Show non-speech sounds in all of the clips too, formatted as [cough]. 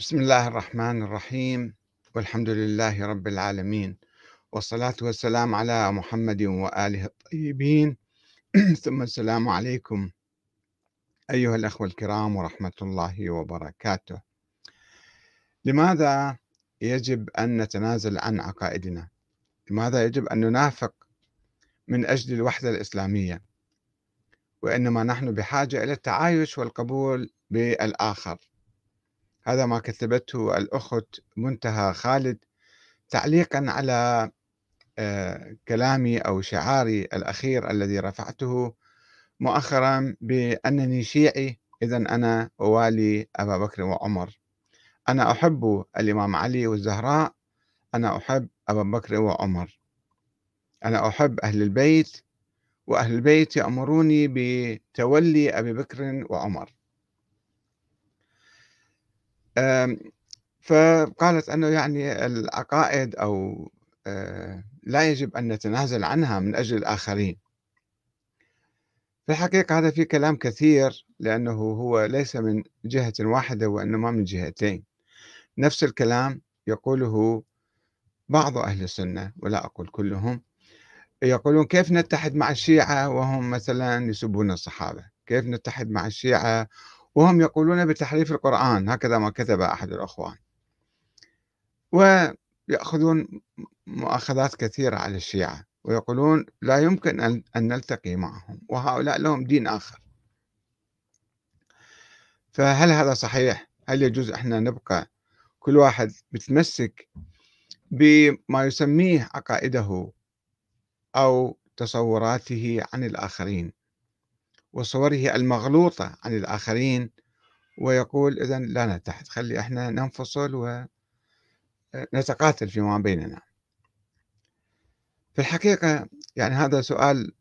بسم الله الرحمن الرحيم. والحمد لله رب العالمين. والصلاة والسلام على محمد وآله الطيبين. [clears throat] ثم السلام عليكم أيها الأخوة الكرام ورحمة الله وبركاته. لماذا يجب أن نتنازل عن عقائدنا؟ لماذا يجب أن ننافق من أجل الوحدة الإسلامية؟ وإنما نحن بحاجة إلى التعايش والقبول بالآخر. هذا ما كتبته الأخت منتهى خالد تعليقا على آه، كلامي أو شعاري الأخير الذي رفعته مؤخرا بأنني شيعي إذا أنا أوالي أبا بكر وعمر. أنا أحب الإمام علي والزهراء أنا أحب أبا بكر وعمر. أنا أحب أهل البيت وأهل البيت يأمروني بتولي أبي بكر وعمر. فقالت أنه يعني العقائد أو لا يجب أن نتنازل عنها من أجل الآخرين. في الحقيقة هذا في كلام كثير لأنه هو ليس من جهة واحدة وإنما من جهتين. نفس الكلام يقوله بعض أهل السنة ولا أقول كلهم يقولون كيف نتحد مع الشيعة وهم مثلا يسبون الصحابة؟ كيف نتحد مع الشيعة وهم يقولون بتحريف القرآن هكذا ما كتب أحد الأخوان. ويأخذون مؤاخذات كثيرة على الشيعة ويقولون لا يمكن أن نلتقي معهم وهؤلاء لهم دين آخر. فهل هذا صحيح؟ هل يجوز إحنا نبقى كل واحد متمسك بما يسميه عقائده أو تصوراته عن الآخرين؟ وصوره المغلوطة عن الآخرين ويقول إذا لا نتحد خلي إحنا ننفصل ونتقاتل فيما بيننا. في الحقيقة يعني هذا سؤال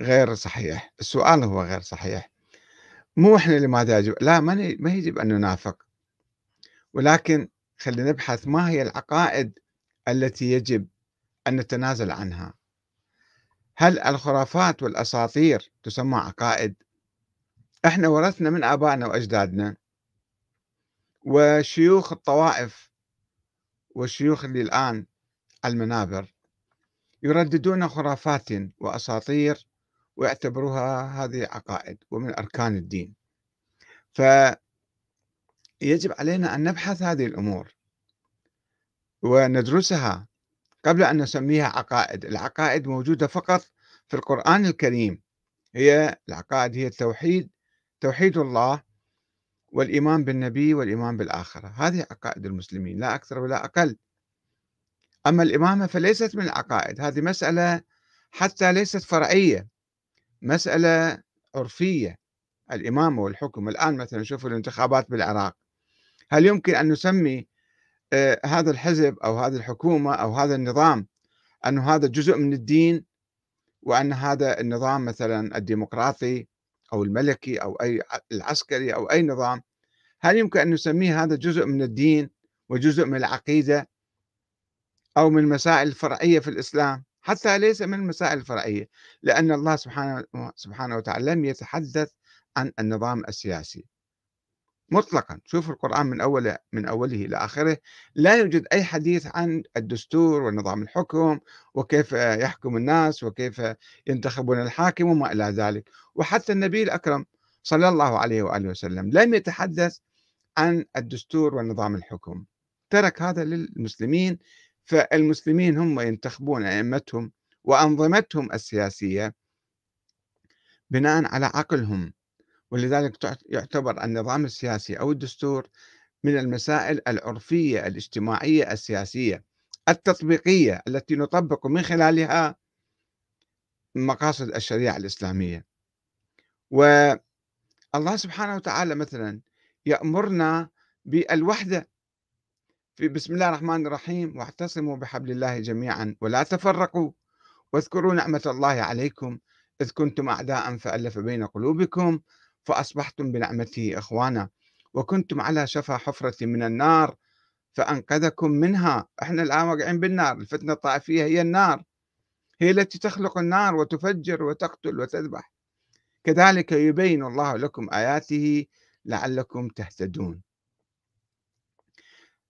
غير صحيح السؤال هو غير صحيح. مو إحنا لماذا يجب لا ما يجب أن ننافق. ولكن خلينا نبحث ما هي العقائد التي يجب أن نتنازل عنها؟ هل الخرافات والأساطير تسمى عقائد؟ إحنا ورثنا من آبائنا وأجدادنا وشيوخ الطوائف والشيوخ اللي الآن على المنابر يرددون خرافات وأساطير ويعتبروها هذه عقائد ومن أركان الدين فيجب علينا أن نبحث هذه الأمور وندرسها قبل أن نسميها عقائد العقائد موجودة فقط في القرآن الكريم. هي العقائد هي التوحيد توحيد الله والإيمان بالنبي والإيمان بالآخرة. هذه عقائد المسلمين لا أكثر ولا أقل. أما الإمامة فليست من العقائد. هذه مسألة حتى ليست فرعية مسألة عرفية. الإمامة والحكم الآن مثلا شوفوا الانتخابات بالعراق. هل يمكن أن نسمي هذا الحزب أو هذه الحكومة أو هذا النظام أنه هذا جزء من الدين وأن هذا النظام مثلا الديمقراطي أو الملكي أو أي العسكري أو أي نظام هل يمكن أن نسميه هذا جزء من الدين وجزء من العقيدة أو من المسائل الفرعية في الإسلام؟ حتى ليس من المسائل الفرعية لأن الله سبحانه, سبحانه وتعالى لم يتحدث عن النظام السياسي. مطلقا. شوف القرآن من أوله من أوله إلى آخره. لا يوجد أي حديث عن الدستور ونظام الحكم وكيف يحكم الناس وكيف ينتخبون الحاكم وما إلى ذلك. وحتى النبي الأكرم صلى الله عليه وآله وسلم لم يتحدث عن الدستور ونظام الحكم. ترك هذا للمسلمين فالمسلمين هم ينتخبون أئمتهم وأنظمتهم السياسية بناء على عقلهم. ولذلك يعتبر النظام السياسي أو الدستور من المسائل العرفية الاجتماعية السياسية التطبيقية التي نطبق من خلالها مقاصد الشريعة الإسلامية. والله سبحانه وتعالى مثلا يأمرنا بالوحدة. في بسم الله الرحمن الرحيم واعتصموا بحبل الله جميعا ولا تفرقوا. واذكروا نعمة الله عليكم إذ كنتم أعداء فألف بين قلوبكم فأصبحتم بنعمته إخوانا وكنتم على شفا حفرة من النار فأنقذكم منها. إحنا الآن واقعين بالنار الفتنة الطائفية هي النار هي التي تخلق النار وتفجر وتقتل وتذبح. كذلك يبين الله لكم آياته لعلكم تهتدون.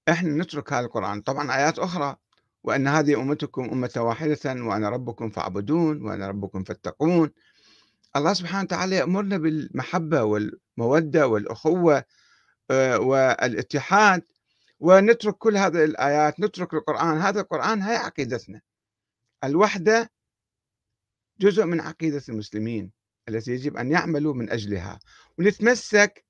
إحنا نترك هذا القرآن. طبعا آيات أخرى وأن هذه أمتكم أمة واحدة وأنا ربكم فاعبدون وأنا ربكم فاتقون. الله سبحانه وتعالى يأمرنا بالمحبة والمودة والأخوة آه، والاتحاد ونترك كل هذه الآيات نترك القرآن. هذا القرآن هي عقيدتنا. الوحدة جزء من عقيدة المسلمين التي يجب أن يعملوا من أجلها. ونتمسك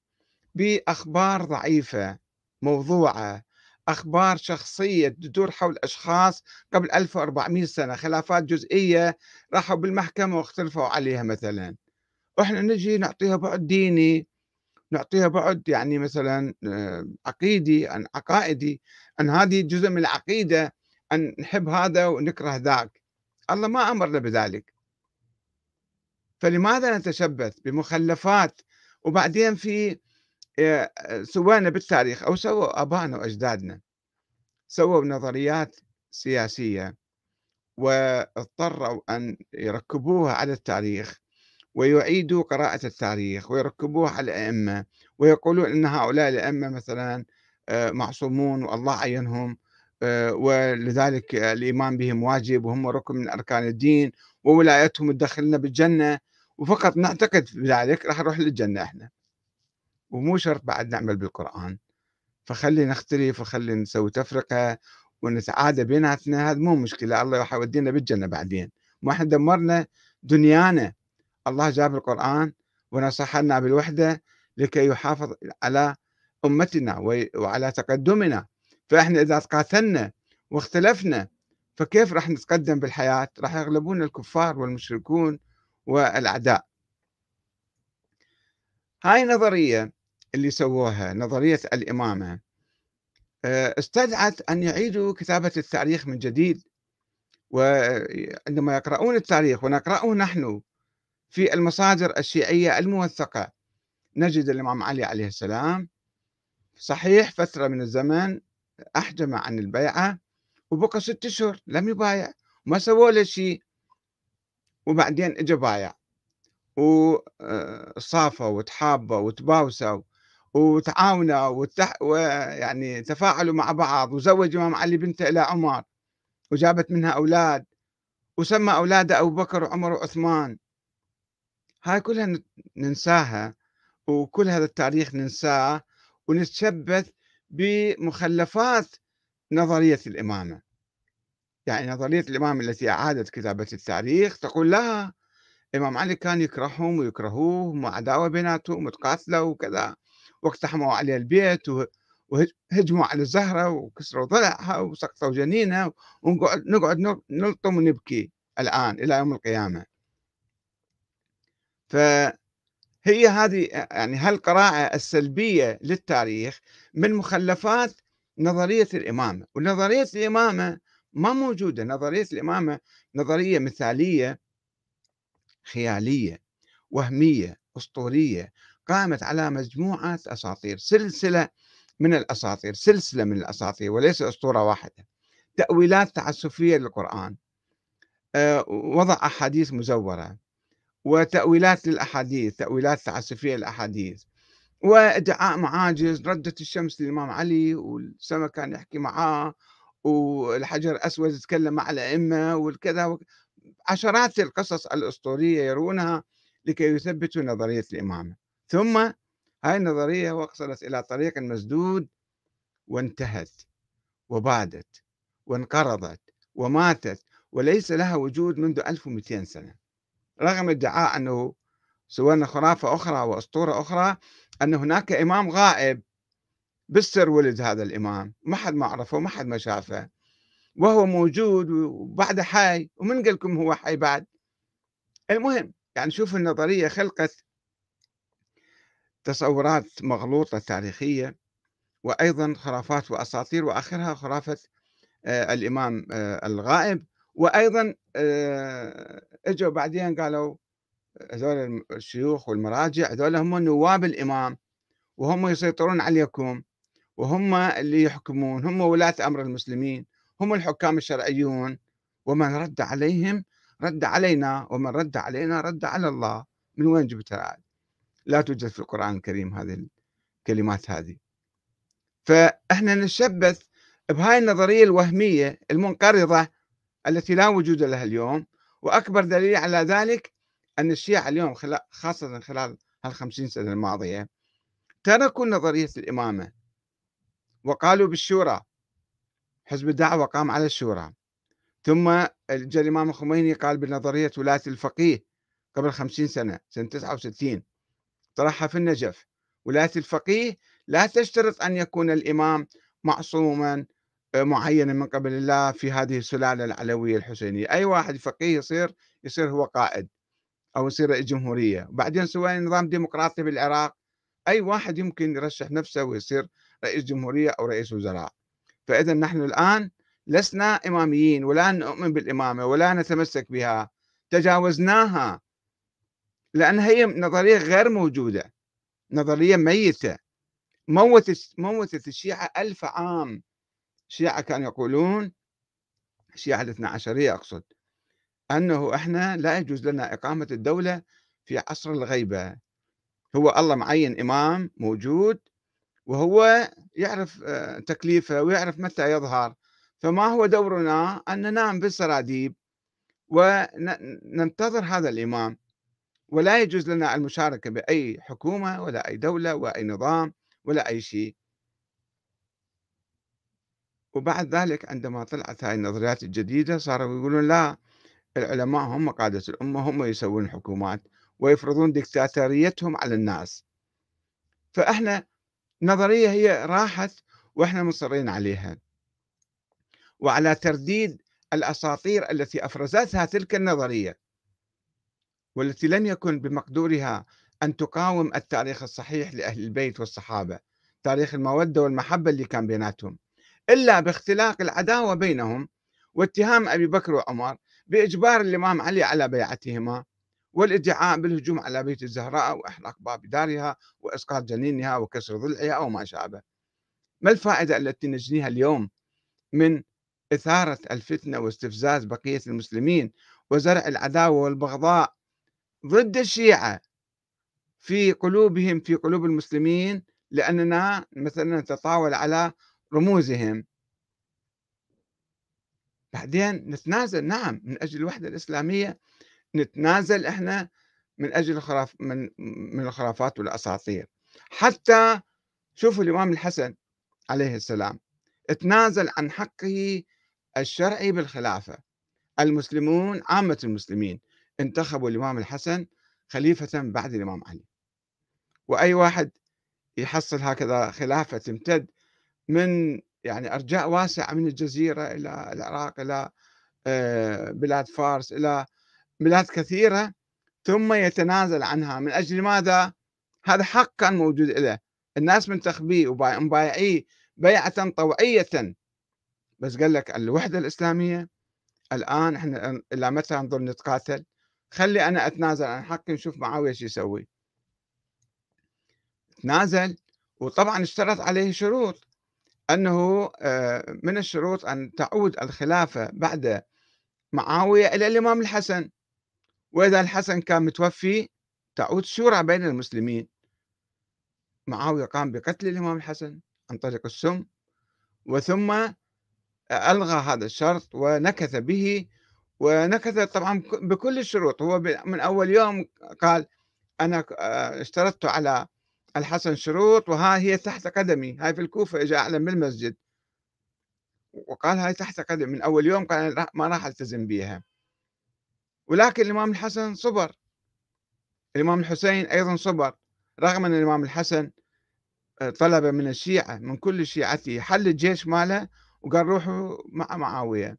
بأخبار ضعيفة موضوعة أخبار شخصية تدور حول أشخاص قبل 1400 سنة خلافات جزئية راحوا بالمحكمة واختلفوا عليها مثلا. وإحنا نجي نعطيها بعد ديني نعطيها بعد يعني مثلا آه، عقيدي أن عقائدي أن هذه جزء من العقيدة أن نحب هذا ونكره ذاك. الله ما أمرنا بذلك. فلماذا نتشبث بمخلفات؟ وبعدين في سوينا بالتاريخ أو سووا آبائنا وأجدادنا. سووا نظريات سياسية واضطروا أن يركبوها على التاريخ ويعيدوا قراءة التاريخ ويركبوها على الأئمة ويقولون أن هؤلاء الأئمة مثلا آه، معصومون والله عينهم آه، ولذلك الإيمان بهم واجب وهم ركن من أركان الدين وولايتهم تدخلنا بالجنة. وفقط نعتقد بذلك راح نروح للجنة إحنا. ومو شرط بعد نعمل بالقرآن. فخلي نختلف وخلي نسوي تفرقة ونتعادى بيناتنا هذا مو مشكلة الله راح يودينا بالجنة بعدين. ما إحنا دمرنا دنيانا. الله جاب القرآن ونصح لنا بالوحدة لكي يحافظ على أمتنا وعلى تقدمنا. فإحنا إذا تقاتلنا واختلفنا فكيف راح نتقدم بالحياة؟ راح يغلبون الكفار والمشركون والأعداء. هاي نظرية اللي سووها نظرية الإمامة. آه، استدعت أن يعيدوا كتابة التاريخ من جديد وعندما يقرؤون التاريخ ونقرأه نحن في المصادر الشيعية الموثقة. نجد الإمام علي عليه السلام صحيح فترة من الزمن أحجم عن البيعة وبقى ست أشهر لم يبايع ما سووا له شيء وبعدين اجى بايع. وصافوا وتحابوا وتباوسوا. وتعاونوا وتح... ويعني تفاعلوا مع بعض وزوج الإمام علي بنته إلى عمر وجابت منها أولاد وسمى أولاده أبو بكر وعمر وعثمان. هاي كلها ننساها وكل هذا التاريخ ننساه ونتشبث بمخلفات نظرية الإمامة. يعني نظرية الإمامة التي أعادت كتابة التاريخ تقول لها الإمام علي كان يكرههم ويكرهوه وعداوة بيناتهم وتقاتلوا وكذا. واقتحموا عليه البيت وهجموا على الزهرة وكسروا ضلعها وسقطوا جنينها ونقعد نقعد نلطم ونبكي الآن إلى يوم القيامة. فهي هذه يعني هالقراءة السلبية للتاريخ من مخلفات نظرية الإمامة ونظرية الإمامة ما موجودة. نظرية الإمامة نظرية مثالية خيالية وهمية أسطورية قامت على مجموعة أساطير سلسلة من الأساطير سلسلة من الأساطير وليس أسطورة واحدة تأويلات تعسفية للقرآن آه، وضع أحاديث مزورة وتأويلات للأحاديث تأويلات تعسفية للأحاديث وإدعاء معاجز ردة الشمس للإمام علي والسماء كان يحكي معاه والحجر الأسود يتكلم مع الأئمة والكذا عشرات القصص الأسطورية يرونها لكي يثبتوا نظرية الإمامة. ثم هاي النظرية وصلت إلى طريق مسدود وانتهت وبادت وانقرضت وماتت وليس لها وجود منذ 1200 سنة رغم ادعاء أنه سوينا خرافة أخرى وأسطورة أخرى أن هناك إمام غائب بالسر ولد هذا الإمام ما حد ما عرفه ما حد ما شافه وهو موجود وبعد حي ومن قال لكم هو حي بعد؟ المهم يعني شوف النظرية خلقت تصورات مغلوطة تاريخية وأيضا خرافات وأساطير وآخرها خرافة آه، الإمام آه، الغائب. وأيضا آه، إجوا بعدين قالوا هذول الشيوخ والمراجع هذول هم نواب الإمام وهم يسيطرون عليكم وهم اللي يحكمون هم ولاة أمر المسلمين هم الحكام الشرعيون. ومن رد عليهم رد علينا ومن رد علينا رد على الله. من وين جبتها لا توجد في القرآن الكريم هذه الكلمات هذه. فإحنا نشبث بهاي النظرية الوهمية المنقرضة التي لا وجود لها اليوم وأكبر دليل على ذلك أن الشيعة اليوم خاصة خلال هالخمسين سنة الماضية تركوا نظرية الإمامة وقالوا بالشورى حزب الدعوة قام على الشورى. ثم الإمام الخميني قال بنظرية ولاية الفقيه قبل خمسين سنة سنة 69 طرحها في النجف. ولاية الفقيه لا تشترط أن يكون الإمام معصوما آه، معينا من قبل الله في هذه السلالة العلوية الحسينية. أي واحد فقيه يصير يصير هو قائد أو يصير رئيس جمهورية. وبعدين سوى نظام ديمقراطي بالعراق أي واحد يمكن يرشح نفسه ويصير رئيس جمهورية أو رئيس وزراء. فإذا نحن الآن لسنا إماميين ولا نؤمن بالإمامة ولا نتمسك بها. تجاوزناها لأن هي نظرية غير موجودة نظرية ميتة. موتت موتت الشيعة ألف عام. الشيعة كانوا يقولون الشيعة الاثنى عشرية أقصد أنه إحنا لا يجوز لنا إقامة الدولة في عصر الغيبة. هو الله معين إمام موجود وهو يعرف آه، تكليفه ويعرف متى يظهر. فما هو دورنا أن ننام بالسراديب وننتظر هذا الإمام. ولا يجوز لنا المشاركة بأي حكومة ولا أي دولة وأي نظام ولا أي شيء. وبعد ذلك عندما طلعت هاي النظريات الجديدة صاروا يقولون لا العلماء هم قادة الأمة هم يسوون الحكومات ويفرضون دكتاتوريتهم على الناس. فإحنا نظرية هي راحت وإحنا مصرين عليها. وعلى ترديد الأساطير التي أفرزتها تلك النظرية. والتي لم يكن بمقدورها أن تقاوم التاريخ الصحيح لأهل البيت والصحابة تاريخ المودة والمحبة اللي كان بيناتهم إلا باختلاق العداوة بينهم واتهام أبي بكر وعمر بإجبار الإمام علي على بيعتهما والإدعاء بالهجوم على بيت الزهراء وإحراق باب دارها وإسقاط جنينها وكسر ضلعها وما شابه. ما الفائدة التي نجنيها اليوم من إثارة الفتنة واستفزاز بقية المسلمين وزرع العداوة والبغضاء ضد الشيعة في قلوبهم في قلوب المسلمين لأننا مثلا نتطاول على رموزهم. بعدين نتنازل نعم من أجل الوحدة الإسلامية نتنازل إحنا من أجل الخراف من من الخرافات والأساطير. حتى شوفوا الإمام الحسن عليه السلام تنازل عن حقه الشرعي بالخلافة. المسلمون عامة المسلمين انتخبوا الإمام الحسن خليفة بعد الإمام علي. وأي واحد يحصل هكذا خلافة تمتد من يعني أرجاء واسعة من الجزيرة إلى العراق إلى آه، بلاد فارس إلى بلاد كثيرة ثم يتنازل عنها. من أجل ماذا؟ هذا حق كان موجود له الناس منتخبيه ومبايعيه بيعة طوعية. بس قال لك الوحدة الإسلامية الآن إحنا إلى متى نظل نتقاتل؟ خلي أنا أتنازل عن حقي نشوف معاوية شو يسوي. تنازل وطبعا اشترط عليه شروط. أنه آه، من الشروط أن تعود الخلافة بعد معاوية إلى الإمام الحسن. وإذا الحسن كان متوفي تعود شورى بين المسلمين. معاوية قام بقتل الإمام الحسن عن طريق السم وثم ألغى هذا الشرط ونكث به ونكث طبعا بكل الشروط. هو من أول يوم قال أنا آه، اشترطت على الحسن شروط وها هي تحت قدمي. هاي في الكوفة إجا أعلم بالمسجد وقال هاي تحت قدمي. من أول يوم قال ما راح ألتزم بها ولكن الإمام الحسن صبر. الإمام الحسين أيضا صبر. رغم أن الإمام الحسن آه، طلب من الشيعة من كل شيعته حل الجيش ماله وقال روحوا مع معاوية.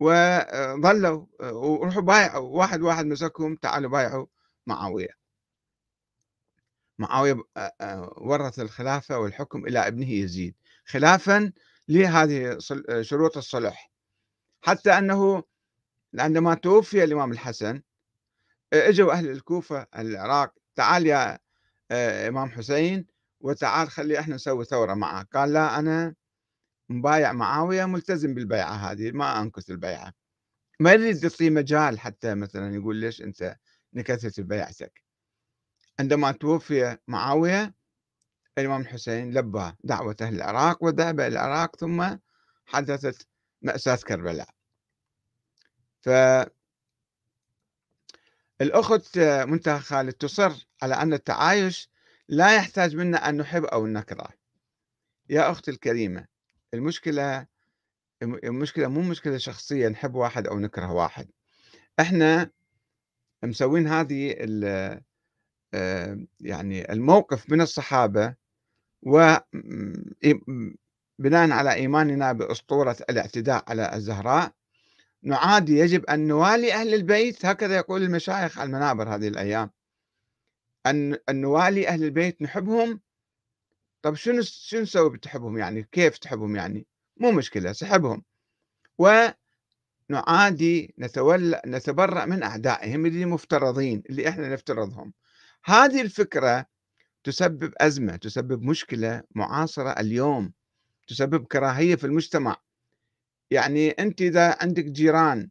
وظلوا آه، وروحوا بايعوا واحد واحد مسكهم تعالوا بايعوا معاوية. معاوية آه، ورث الخلافة والحكم إلى ابنه يزيد خلافا لهذه شروط الصلح. حتى أنه عندما توفي الإمام الحسن إجوا أهل الكوفة العراق تعال يا إمام حسين وتعال خلي إحنا نسوي ثورة معك. قال لا أنا مبايع معاوية ملتزم بالبيعة هذه ما أنكث البيعة. ما يريد يعطيه مجال حتى مثلا يقول ليش أنت نكثت بيعتك. عندما توفي معاوية الإمام الحسين لبى دعوته للعراق وذهب إلى العراق ثم حدثت مأساة كربلاء. ف الأخت منتهى خالد تصر على أن التعايش لا يحتاج منا أن نحب أو نكره. يا أختي الكريمة المشكلة المشكلة مو مشكلة شخصية نحب واحد أو نكره واحد. إحنا مسوين هذه آه، يعني الموقف من الصحابة وبناء على إيماننا بأسطورة الاعتداء على الزهراء نعادي يجب أن نوالي أهل البيت هكذا يقول المشايخ على المنابر هذه الأيام. أن نوالي أهل البيت نحبهم طب شنو شنو نسوي بتحبهم يعني؟ كيف تحبهم يعني؟ مو مشكلة سحبهم. ونعادي نتولى نتبرأ من أعدائهم اللي مفترضين اللي إحنا نفترضهم. هذه الفكرة تسبب أزمة تسبب مشكلة معاصرة اليوم تسبب كراهية في المجتمع. يعني أنت إذا عندك جيران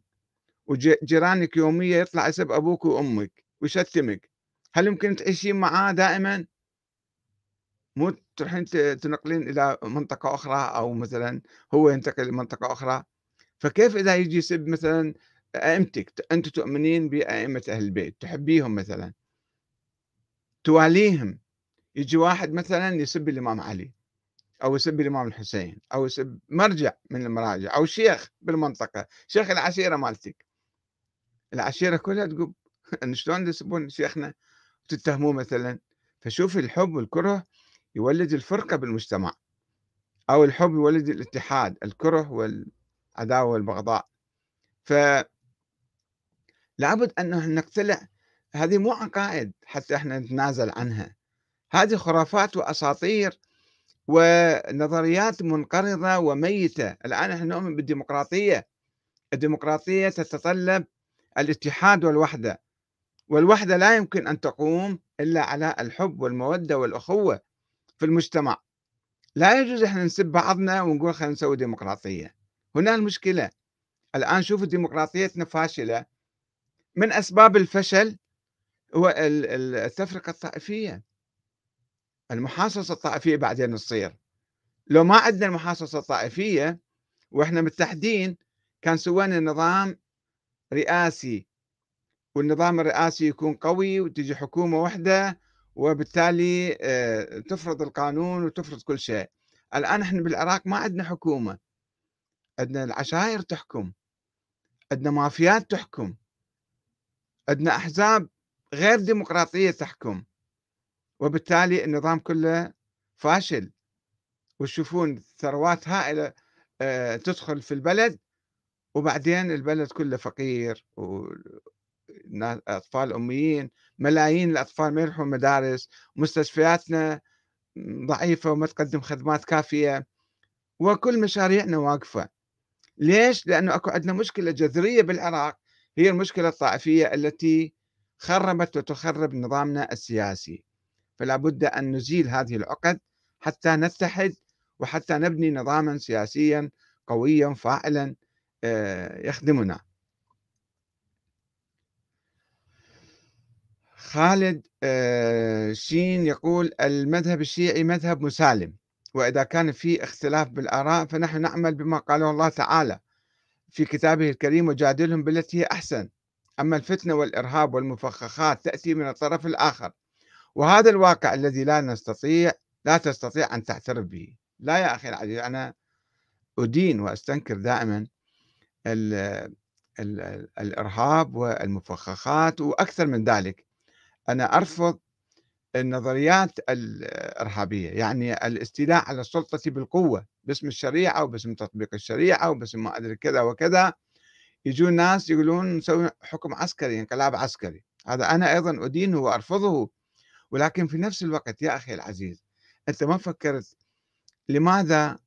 وجيرانك يوميا يطلع يسب أبوك وأمك ويشتمك هل يمكن تعيشين معاه دائما؟ مو تروحين تنقلين إلى منطقة أخرى أو مثلا هو ينتقل لمنطقة أخرى فكيف إذا يجي يسب مثلا أئمتك؟ أنت تؤمنين بأئمة أهل البيت تحبيهم مثلا. تواليهم. يجي واحد مثلا يسب الإمام علي أو يسب الإمام الحسين أو يسب مرجع من المراجع أو شيخ بالمنطقة شيخ العشيرة مالتك. العشيرة كلها تقول [laughs] شلون يسبون شيخنا؟ تتهموه مثلا. فشوف الحب والكره يولد الفرقة بالمجتمع أو الحب يولد الاتحاد الكره والعداوة والبغضاء. ف لابد أن نقتلع هذه مو عقائد حتى إحنا نتنازل عنها. هذه خرافات وأساطير ونظريات منقرضة وميتة. الآن إحنا نؤمن بالديمقراطية. الديمقراطية تتطلب الاتحاد والوحدة والوحدة لا يمكن أن تقوم إلا على الحب والمودة والأخوة. في المجتمع. لا يجوز إحنا نسب بعضنا ونقول خلينا نسوي ديمقراطية. هنا المشكلة. الآن شوفوا ديمقراطيتنا فاشلة. من أسباب الفشل هو التفرقة الطائفية. المحاصصة الطائفية بعدين تصير. لو ما عندنا المحاصصة الطائفية وإحنا متحدين كان سوينا نظام رئاسي. والنظام الرئاسي يكون قوي وتجي حكومة واحدة وبالتالي آه، تفرض القانون وتفرض كل شيء. الآن إحنا بالعراق ما عندنا حكومة. عندنا العشائر تحكم. عندنا مافيات تحكم. عندنا أحزاب غير ديمقراطية تحكم. وبالتالي النظام كله فاشل. وتشوفون ثروات هائلة آه، تدخل في البلد وبعدين البلد كله فقير أطفال أميين ملايين الأطفال ما يروحون مدارس مستشفياتنا ضعيفة وما تقدم خدمات كافية. وكل مشاريعنا واقفة. ليش؟ لأنه أكو عندنا مشكلة جذرية بالعراق هي المشكلة الطائفية التي خربت وتخرب نظامنا السياسي. فلا بد أن نزيل هذه العقد حتى نتحد وحتى نبني نظاما سياسيا قويا فاعلا آه، يخدمنا. خالد آه، شين يقول المذهب الشيعي مذهب مسالم وإذا كان في اختلاف بالآراء فنحن نعمل بما قاله الله تعالى في كتابه الكريم وجادلهم بالتي هي أحسن. أما الفتنة والإرهاب والمفخخات تأتي من الطرف الآخر وهذا الواقع الذي لا نستطيع لا تستطيع أن تعترف به. لا يا أخي العزيز أنا أدين وأستنكر دائما ال ال الإرهاب والمفخخات وأكثر من ذلك. أنا أرفض النظريات الإرهابية يعني الاستيلاء على السلطة بالقوة باسم الشريعة وباسم تطبيق الشريعة وباسم ما أدري كذا وكذا. يجون ناس يقولون نسوي حكم عسكري انقلاب عسكري. هذا أنا أيضا أدينه وأرفضه ولكن في نفس الوقت يا أخي العزيز أنت ما فكرت لماذا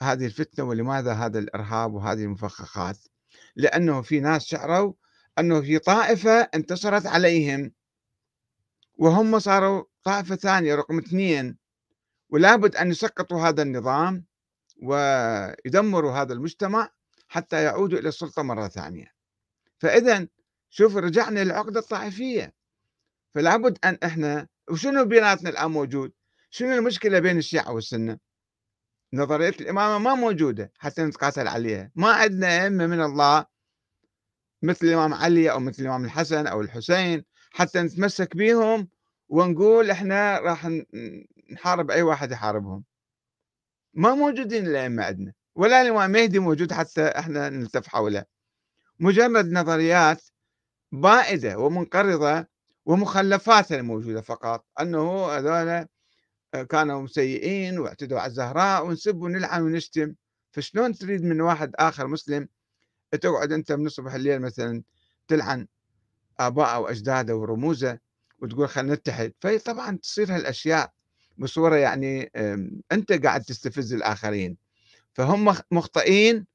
هذه الفتنة ولماذا هذا الإرهاب وهذه المفخخات؟ لأنه في ناس شعروا أنه في طائفة انتصرت عليهم. وهم صاروا طائفة ثانية رقم اثنين ولابد أن يسقطوا هذا النظام ويدمروا هذا المجتمع حتى يعودوا إلى السلطة مرة ثانية. فإذا شوف رجعنا للعقدة الطائفية. فلا بد أن إحنا وشنو بيناتنا الآن موجود؟ شنو المشكلة بين الشيعة والسنة؟ نظرية الإمامة ما موجودة حتى نتقاتل عليها. ما عندنا أئمة من الله مثل الإمام علي أو مثل الإمام الحسن أو الحسين حتى نتمسك بهم ونقول إحنا راح نحارب أي واحد يحاربهم. ما موجودين الأئمة عندنا ولا الإمام مهدي موجود حتى إحنا نلتف حوله. مجرد نظريات بائدة ومنقرضة ومخلفات الموجودة فقط أنه هذول كانوا سيئين واعتدوا على الزهراء ونسب ونلعن ونشتم. فشلون تريد من واحد آخر مسلم تقعد أنت من الصبح الليل مثلا تلعن آباءه وأجداده ورموزه وتقول خلينا نتحد. فطبعا تصير هالأشياء بصورة يعني أنت قاعد تستفز الآخرين. فهم مخطئين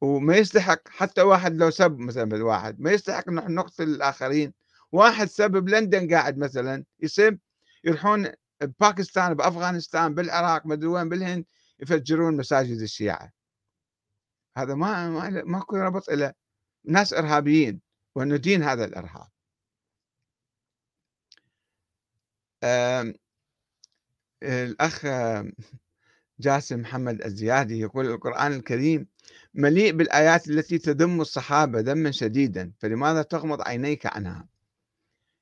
وما يستحق حتى واحد لو سب مثلا بالواحد ما يستحق نحن نقتل الآخرين. واحد سب بلندن قاعد مثلا يسب يروحون بباكستان بأفغانستان بالعراق مدري وين بالهند يفجرون مساجد الشيعة. هذا ما ما ماكو ربط له ناس إرهابيين وندين هذا الإرهاب. الأخ جاسم محمد الزيادي يقول القرآن الكريم مليء بالآيات التي تذم الصحابة ذما شديدا فلماذا تغمض عينيك عنها؟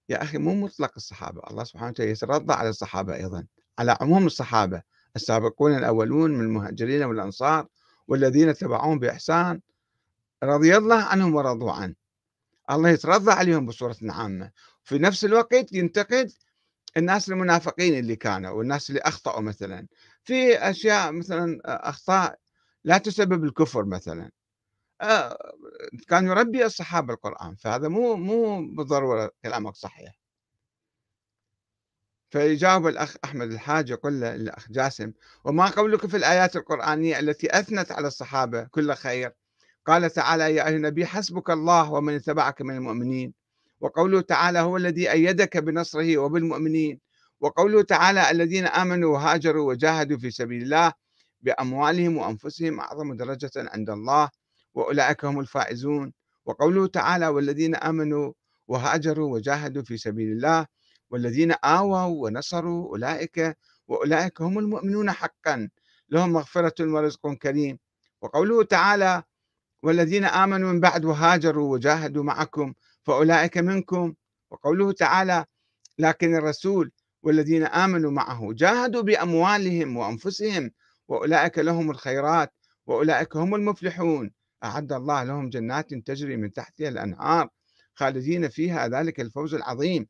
يا أخي مو مطلق الصحابة الله سبحانه وتعالى يترضى على الصحابة أيضا على عموم الصحابة السابقون الأولون من المهاجرين والأنصار والذين تبعوهم بإحسان رضي الله عنهم ورضوا عنه. الله يترضى عليهم بصورة عامة. في نفس الوقت ينتقد الناس المنافقين اللي كانوا والناس اللي أخطأوا مثلا. في أشياء مثلا أخطاء لا تسبب الكفر مثلا. آه، كان يربي الصحابة القرآن فهذا مو مو بالضرورة كلامك صحيح. فيجاوب الأخ أحمد الحاج يقول له الأخ جاسم وما قولك في الآيات القرآنية التي أثنت على الصحابة؟ كل خير. قال تعالى يا أيها النبي حسبك الله ومن اتبعك من المؤمنين. وقوله تعالى هو الذي أيدك بنصره وبالمؤمنين. وقوله تعالى الذين آمنوا وهاجروا وجاهدوا في سبيل الله بأموالهم وأنفسهم أعظم درجة عند الله وأولئك هم الفائزون. وقوله تعالى والذين آمنوا وهاجروا وجاهدوا في سبيل الله والذين آووا ونصروا أولئك وأولئك هم المؤمنون حقا لهم مغفرة ورزق كريم. وقوله تعالى والذين آمنوا من بعد وهاجروا وجاهدوا معكم فأولئك منكم. وقوله تعالى لكن الرسول والذين آمنوا معه جاهدوا بأموالهم وأنفسهم وأولئك لهم الخيرات وأولئك هم المفلحون. أعد الله لهم جنات تجري من تحتها الأنهار خالدين فيها ذلك الفوز العظيم.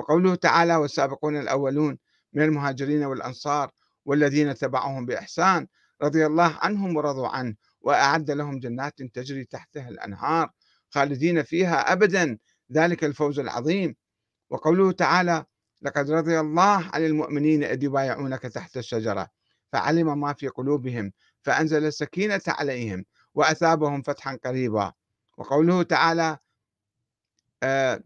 وقوله تعالى والسابقون الأولون من المهاجرين والأنصار والذين تبعهم بإحسان رضي الله عنهم ورضوا عنه وأعد لهم جنات تجري تحتها الأنهار خالدين فيها أبدا. ذلك الفوز العظيم. وقوله تعالى لقد رضي الله عن المؤمنين إذ يبايعونك تحت الشجرة فعلم ما في قلوبهم فأنزل السكينة عليهم وأثابهم فتحا قريبا. وقوله تعالى آه،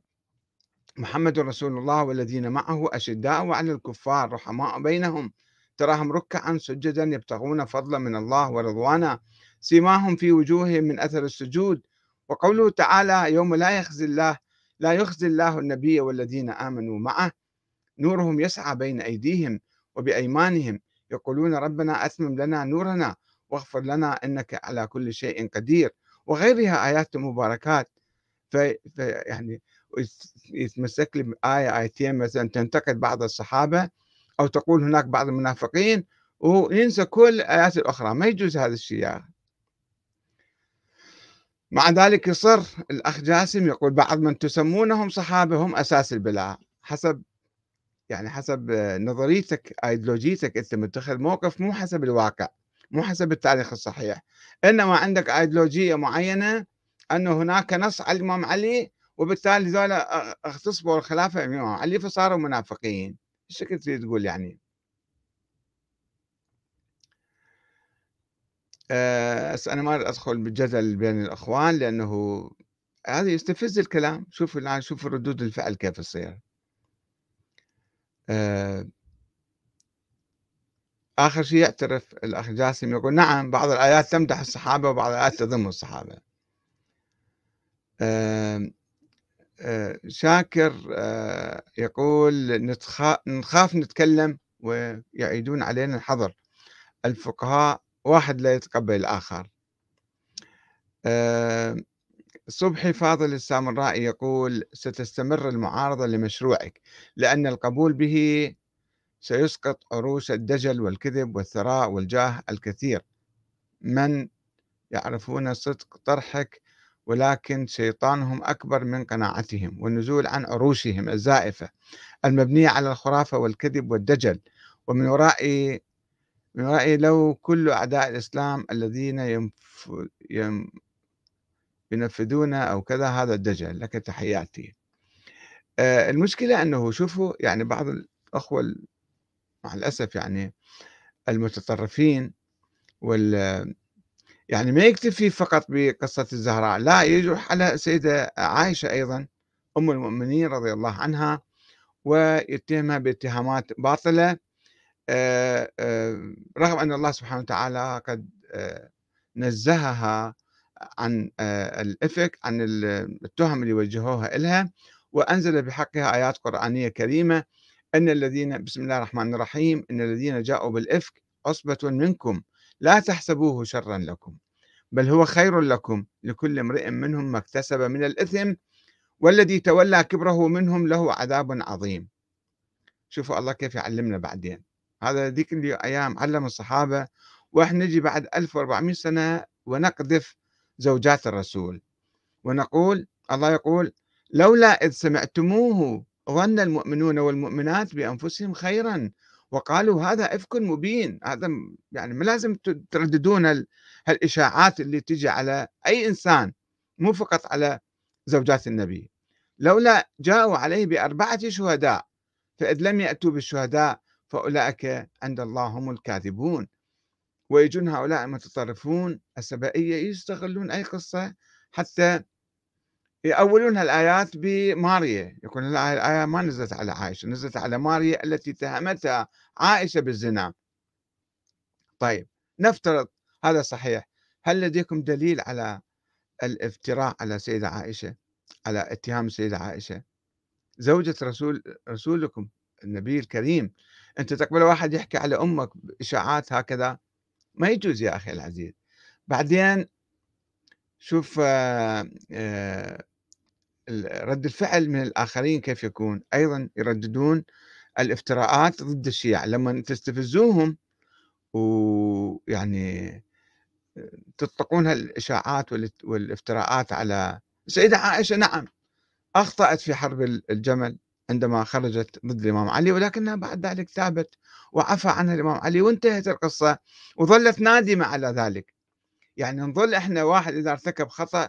محمد رسول الله والذين معه أشداء على الكفار رحماء بينهم. تراهم ركعا سجدا يبتغون فضلا من الله ورضوانا. سيماهم في وجوههم من أثر السجود. وقوله تعالى يوم لا يخزي الله لا يخزي الله النبي والذين آمنوا معه. نورهم يسعى بين أيديهم وبأيمانهم. يقولون ربنا أتمم لنا نورنا واغفر لنا إنك على كل شيء قدير. وغيرها آيات مباركات. في يعني يتمسك لي بآية آيتين مثلا تنتقد بعض الصحابة أو تقول هناك بعض المنافقين وينسى كل الآيات الأخرى. ما يجوز هذا الشيء. مع ذلك يصر الأخ جاسم يقول بعض من تسمونهم صحابة هم أساس البلاء. حسب يعني حسب نظريتك ايديولوجيتك أنت متخذ موقف مو حسب الواقع مو حسب التاريخ الصحيح. إنما عندك ايديولوجيه معينة أنه هناك نص على الإمام علي وبالتالي ذولا اغتصبوا الخلافة الامام علي فصاروا منافقين. إيش تريد تقول يعني؟ أه أنا ما أدخل بالجدل بين الإخوان لأنه هذا يستفز الكلام. شوف الآن شوف ردود الفعل كيف تصير. أه آخر شيء يعترف الأخ جاسم يقول نعم بعض الآيات تمدح الصحابة وبعض الآيات تذم الصحابة. شاكر يقول نخاف نتكلم ويعيدون علينا الحظر. الفقهاء واحد لا يتقبل الآخر. آه، صبحي فاضل السامرائي يقول ستستمر المعارضة لمشروعك لأن القبول به سيسقط عروش الدجل والكذب والثراء والجاه الكثير. من يعرفون صدق طرحك ولكن شيطانهم أكبر من قناعتهم والنزول عن عروشهم الزائفة المبنية على الخرافة والكذب والدجل. ومن وراء من رأيي لو كل أعداء الإسلام الذين ينف... ينفذون أو كذا هذا الدجل. لك تحياتي. آه المشكلة أنه شوفوا يعني بعض الأخوة مع الأسف يعني المتطرفين وال يعني ما يكتفي فقط بقصة الزهراء لا يجرح على سيدة عائشة أيضا أم المؤمنين رضي الله عنها ويتهمها باتهامات باطلة. آه، آه، رغم أن الله سبحانه وتعالى قد آه، نزهها عن الإفك عن التهم اللي وجهوها إلها وأنزل بحقها آيات قرآنية كريمة. أن الذين بسم الله الرحمن الرحيم إن الذين جاءوا بالإفك عصبة منكم. لا تحسبوه شرا لكم بل هو خير لكم لكل امرئ منهم ما اكتسب من الإثم والذي تولى كبره منهم له عذاب عظيم. شوفوا الله كيف يعلمنا بعدين. هذا ذيك الأيام علم الصحابة وإحنا نجي بعد 1400 سنة ونقذف زوجات الرسول. ونقول الله يقول لولا إذ سمعتموه ظن المؤمنون والمؤمنات بأنفسهم خيرا وقالوا هذا إفك مبين هذا يعني ما لازم ترددون هالإشاعات اللي تجي على أي إنسان مو فقط على زوجات النبي. لولا جاءوا عليه بأربعة شهداء فإذ لم يأتوا بالشهداء فأولئك عند الله هم الكاذبون. ويجون هؤلاء المتطرفون السبائية يستغلون أي قصة حتى يأولون الآيات بماريا. يقول الآية ما نزلت على عائشة نزلت على ماريا التي اتهمتها عائشة بالزنا. طيب نفترض هذا صحيح. هل لديكم دليل على الافتراء على سيدة عائشة على اتهام السيدة عائشة؟ زوجة رسول رسولكم النبي الكريم. أنت تقبل واحد يحكي على أمك إشاعات هكذا؟ ما يجوز يا أخي العزيز. بعدين شوف آه، آه، رد الفعل من الآخرين كيف يكون؟ أيضا يرددون الافتراءات ضد الشيعة. لما تستفزوهم ويعني تطلقون الإشاعات والافتراءات على السيدة عائشة نعم أخطأت في حرب الجمل عندما خرجت ضد الإمام علي ولكنها بعد ذلك تابت وعفى عنها الإمام علي وانتهت القصة وظلت نادمة على ذلك. يعني نظل إحنا واحد إذا ارتكب خطأ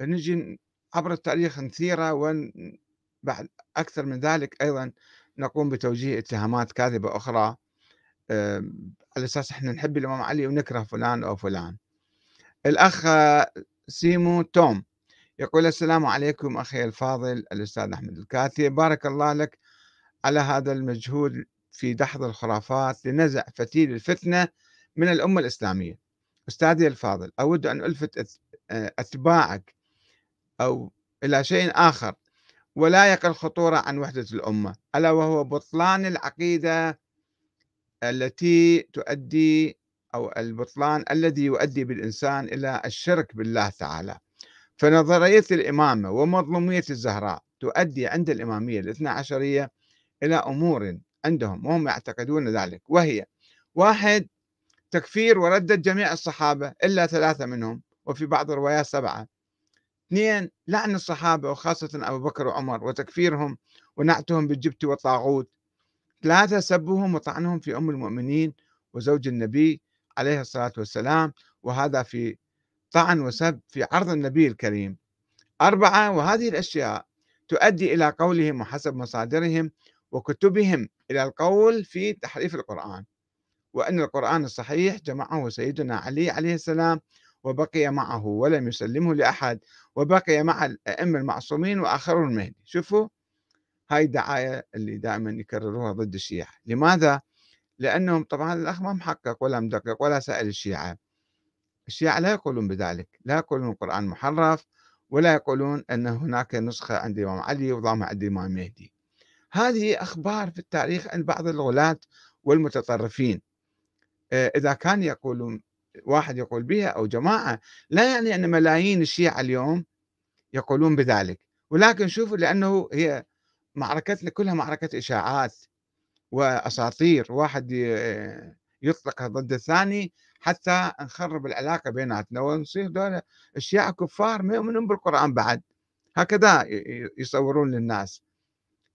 نجي عبر التاريخ نثيرة وبعد أكثر من ذلك أيضا نقوم بتوجيه اتهامات كاذبة أخرى على أساس إحنا نحب الإمام علي ونكره فلان أو فلان. الأخ سيمو توم يقول السلام عليكم أخي الفاضل الأستاذ أحمد الكاتي بارك الله لك على هذا المجهود في دحض الخرافات لنزع فتيل الفتنة من الأمة الإسلامية. أستاذي الفاضل أود أن ألفت أتباعك أو إلى شيء آخر. ولا يقل خطورة عن وحدة الأمة ألا وهو بطلان العقيدة التي تؤدي أو البطلان الذي يؤدي بالإنسان إلى الشرك بالله تعالى. فنظرية الإمامة ومظلومية الزهراء تؤدي عند الإمامية الاثنى عشرية إلى أمور عندهم وهم يعتقدون ذلك. وهي واحد تكفير وردة جميع الصحابة إلا ثلاثة منهم وفي بعض الروايات سبعة. اثنين لعن الصحابة وخاصة أبو بكر وعمر وتكفيرهم ونعتهم بالجبت والطاغوت ثلاثة سبهم وطعنهم في أم المؤمنين وزوج النبي عليه الصلاة والسلام وهذا في طعن وسب في عرض النبي الكريم. أربعة وهذه الأشياء تؤدي إلى قولهم وحسب مصادرهم وكتبهم إلى القول في تحريف القرآن وأن القرآن الصحيح جمعه سيدنا علي عليه السلام وبقي معه ولم يسلمه لأحد وبقي مع الأئمة المعصومين وآخرون المهدي. شوفوا هاي الدعاية اللي دائما يكرروها ضد الشيعة. لماذا؟ لأنهم طبعا الأخ ما محقق ولا مدقق ولا سأل الشيعة. الشيعة لا يقولون بذلك لا يقولون القرآن محرف ولا يقولون أن هناك نسخة عند الإمام علي وضامة عند الإمام المهدي هذه أخبار في التاريخ عند بعض الغلاة والمتطرفين. آه، إذا كان يقولون واحد يقول بها أو جماعة لا يعني أن ملايين الشيعة اليوم يقولون بذلك. ولكن شوفوا لأنه هي معركتنا كلها معركة إشاعات وأساطير واحد يطلقها ضد الثاني حتى نخرب العلاقة بيناتنا. ونصير دولة الشيعة كفار ما يؤمنون بالقرآن بعد. هكذا يصورون للناس.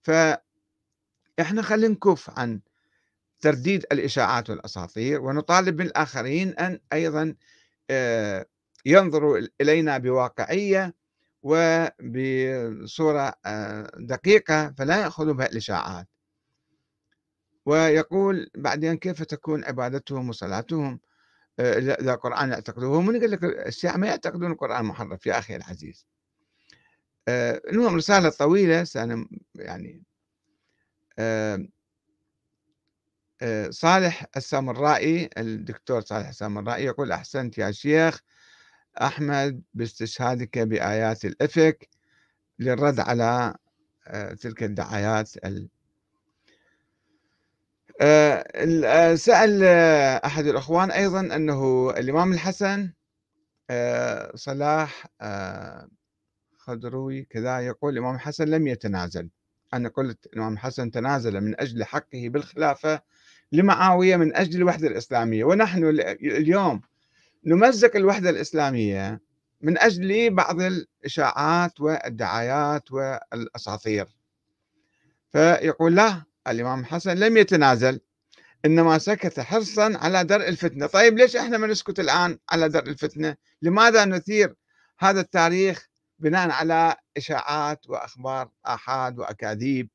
فإحنا خلينا نكف عن ترديد الإشاعات والأساطير ونطالب من الآخرين أن أيضا آه، ينظروا إلينا بواقعية وبصورة آه، دقيقة فلا يأخذوا بها الإشاعات. ويقول بعدين كيف تكون عبادتهم وصلاتهم؟ آه، إذا القرآن يعتقدوه من يقول لك الشيعة ما يعتقدون القرآن محرف. يا أخي العزيز. المهم رسالة طويلة سأنا يعني صالح السامرائي الدكتور صالح السامرائي يقول أحسنت يا شيخ أحمد باستشهادك بآيات الإفك للرد على آه، تلك الدعايات ال... آه، سأل أحد الأخوان أيضا أنه الإمام الحسن صلاح خضروي كذا يقول الإمام الحسن لم يتنازل. أنا قلت الإمام الحسن تنازل من أجل حقه بالخلافة لمعاوية من أجل الوحدة الإسلامية. ونحن اليوم نمزق الوحدة الإسلامية من أجل بعض الإشاعات والدعايات والأساطير. فيقول لا الإمام الحسن لم يتنازل إنما سكت حرصا على درء الفتنة. طيب ليش إحنا ما نسكت الآن على درء الفتنة؟ لماذا نثير هذا التاريخ بناء على إشاعات وأخبار آحاد وأكاذيب؟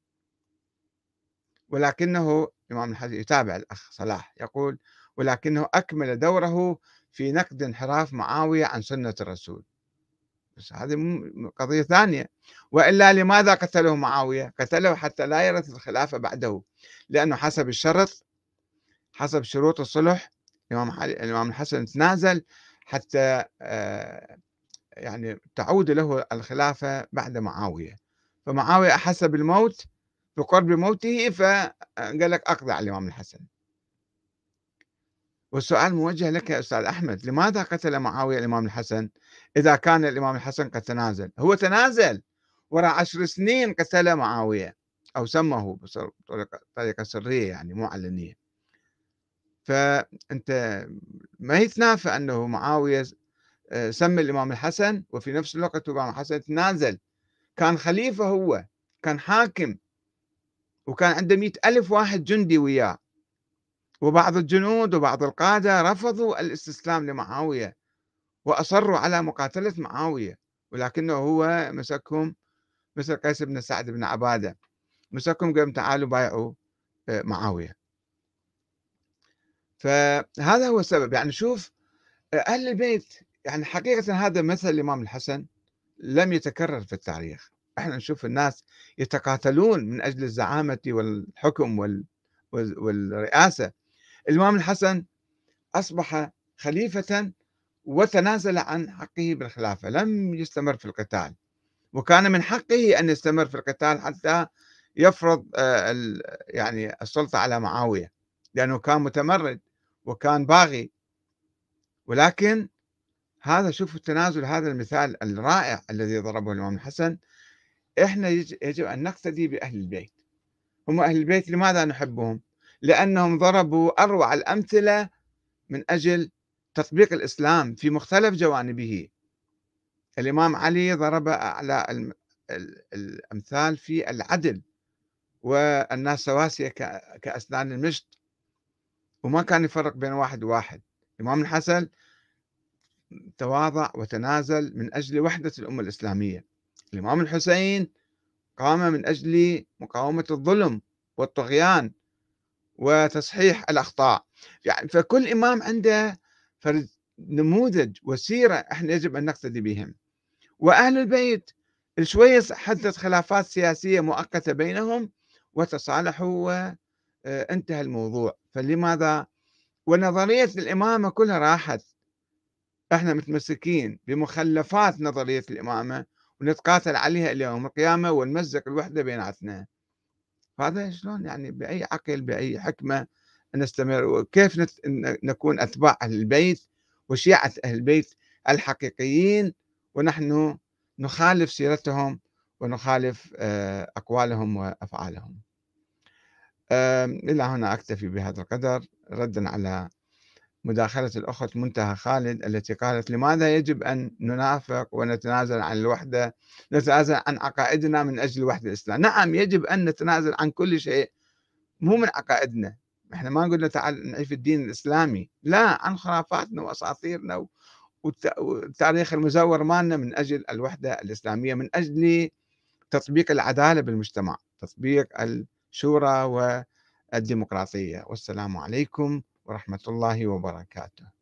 ولكنه الإمام الحسن يتابع الأخ صلاح يقول ولكنه أكمل دوره في نقد انحراف معاوية عن سنة الرسول. بس هذه قضية ثانية. وإلا لماذا قتله معاوية؟ قتله حتى لا يرث الخلافة بعده لأنه حسب الشرط حسب شروط الصلح الإمام الإمام الحسن تنازل حتى آه، يعني تعود له الخلافة بعد معاوية. فمعاوية أحس بالموت بقرب موته فقال لك أقضي على الإمام الحسن. والسؤال موجه لك يا أستاذ أحمد لماذا قتل معاوية الإمام الحسن إذا كان الإمام الحسن قد تنازل؟ هو تنازل وراء عشر سنين قتل معاوية أو سمه بطريقة سرية يعني مو علنية. فأنت ما يتنافى أنه معاوية آه، سمى الإمام الحسن وفي نفس الوقت الإمام الحسن تنازل؟ كان خليفة هو كان حاكم وكان عنده مئة ألف واحد جندي وياه. وبعض الجنود وبعض القادة رفضوا الاستسلام لمعاوية وأصروا على مقاتلة معاوية ولكنه هو مسكهم مثل قيس بن سعد بن عبادة. مسكهم قال تعالوا بايعوا آه، معاوية. فهذا هو السبب. يعني شوف آه، أهل البيت يعني حقيقة هذا مثل الإمام الحسن لم يتكرر في التاريخ. إحنا نشوف الناس يتقاتلون من أجل الزعامة والحكم والرئاسة. الإمام الحسن أصبح خليفة وتنازل عن حقه بالخلافة لم يستمر في القتال. وكان من حقه أن يستمر في القتال حتى يفرض آه، يعني السلطة على معاوية لأنه كان متمرد وكان باغي. ولكن هذا شوفوا التنازل هذا المثال الرائع الذي ضربه الإمام الحسن إحنا يجب أن نقتدي بأهل البيت. هم أهل البيت لماذا نحبهم؟ لأنهم ضربوا أروع الأمثلة من أجل تطبيق الإسلام في مختلف جوانبه. الإمام علي ضرب أعلى الأمثال في العدل والناس سواسية كأسنان المشط. وما كان يفرق بين واحد وواحد. الإمام الحسن تواضع وتنازل من أجل وحدة الأمة الإسلامية. الإمام الحسين قام من أجل مقاومة الظلم والطغيان وتصحيح الأخطاء. يعني فكل إمام عنده فرد نموذج وسيرة إحنا يجب أن نقتدي بهم. وأهل البيت شوية حدثت خلافات سياسية مؤقتة بينهم وتصالحوا وانتهى الموضوع. فلماذا؟ ونظرية الإمامة كلها راحت. إحنا متمسكين بمخلفات نظرية الإمامة ونتقاتل عليها إلى يوم القيامة ونمزق الوحدة بيناتنا فهذا شلون يعني بأي عقل بأي حكمة نستمر؟ وكيف نكون أتباع أهل البيت وشيعة أهل البيت الحقيقيين ونحن نخالف سيرتهم ونخالف آه، أقوالهم وأفعالهم. إلى هنا أكتفي بهذا القدر. ردا على مداخلة الأخت منتهى خالد التي قالت لماذا يجب أن ننافق ونتنازل عن الوحدة؟ نتنازل عن عقائدنا من أجل الوحدة الإسلام. نعم يجب أن نتنازل عن كل شيء مو من عقائدنا. إحنا ما قلنا تعال نعيش الدين الإسلامي. لا عن خرافاتنا وأساطيرنا والتاريخ المزور مالنا من أجل الوحدة الإسلامية من أجل تطبيق العدالة بالمجتمع تطبيق الشورى والديمقراطية. والسلام عليكم ورحمة الله وبركاته.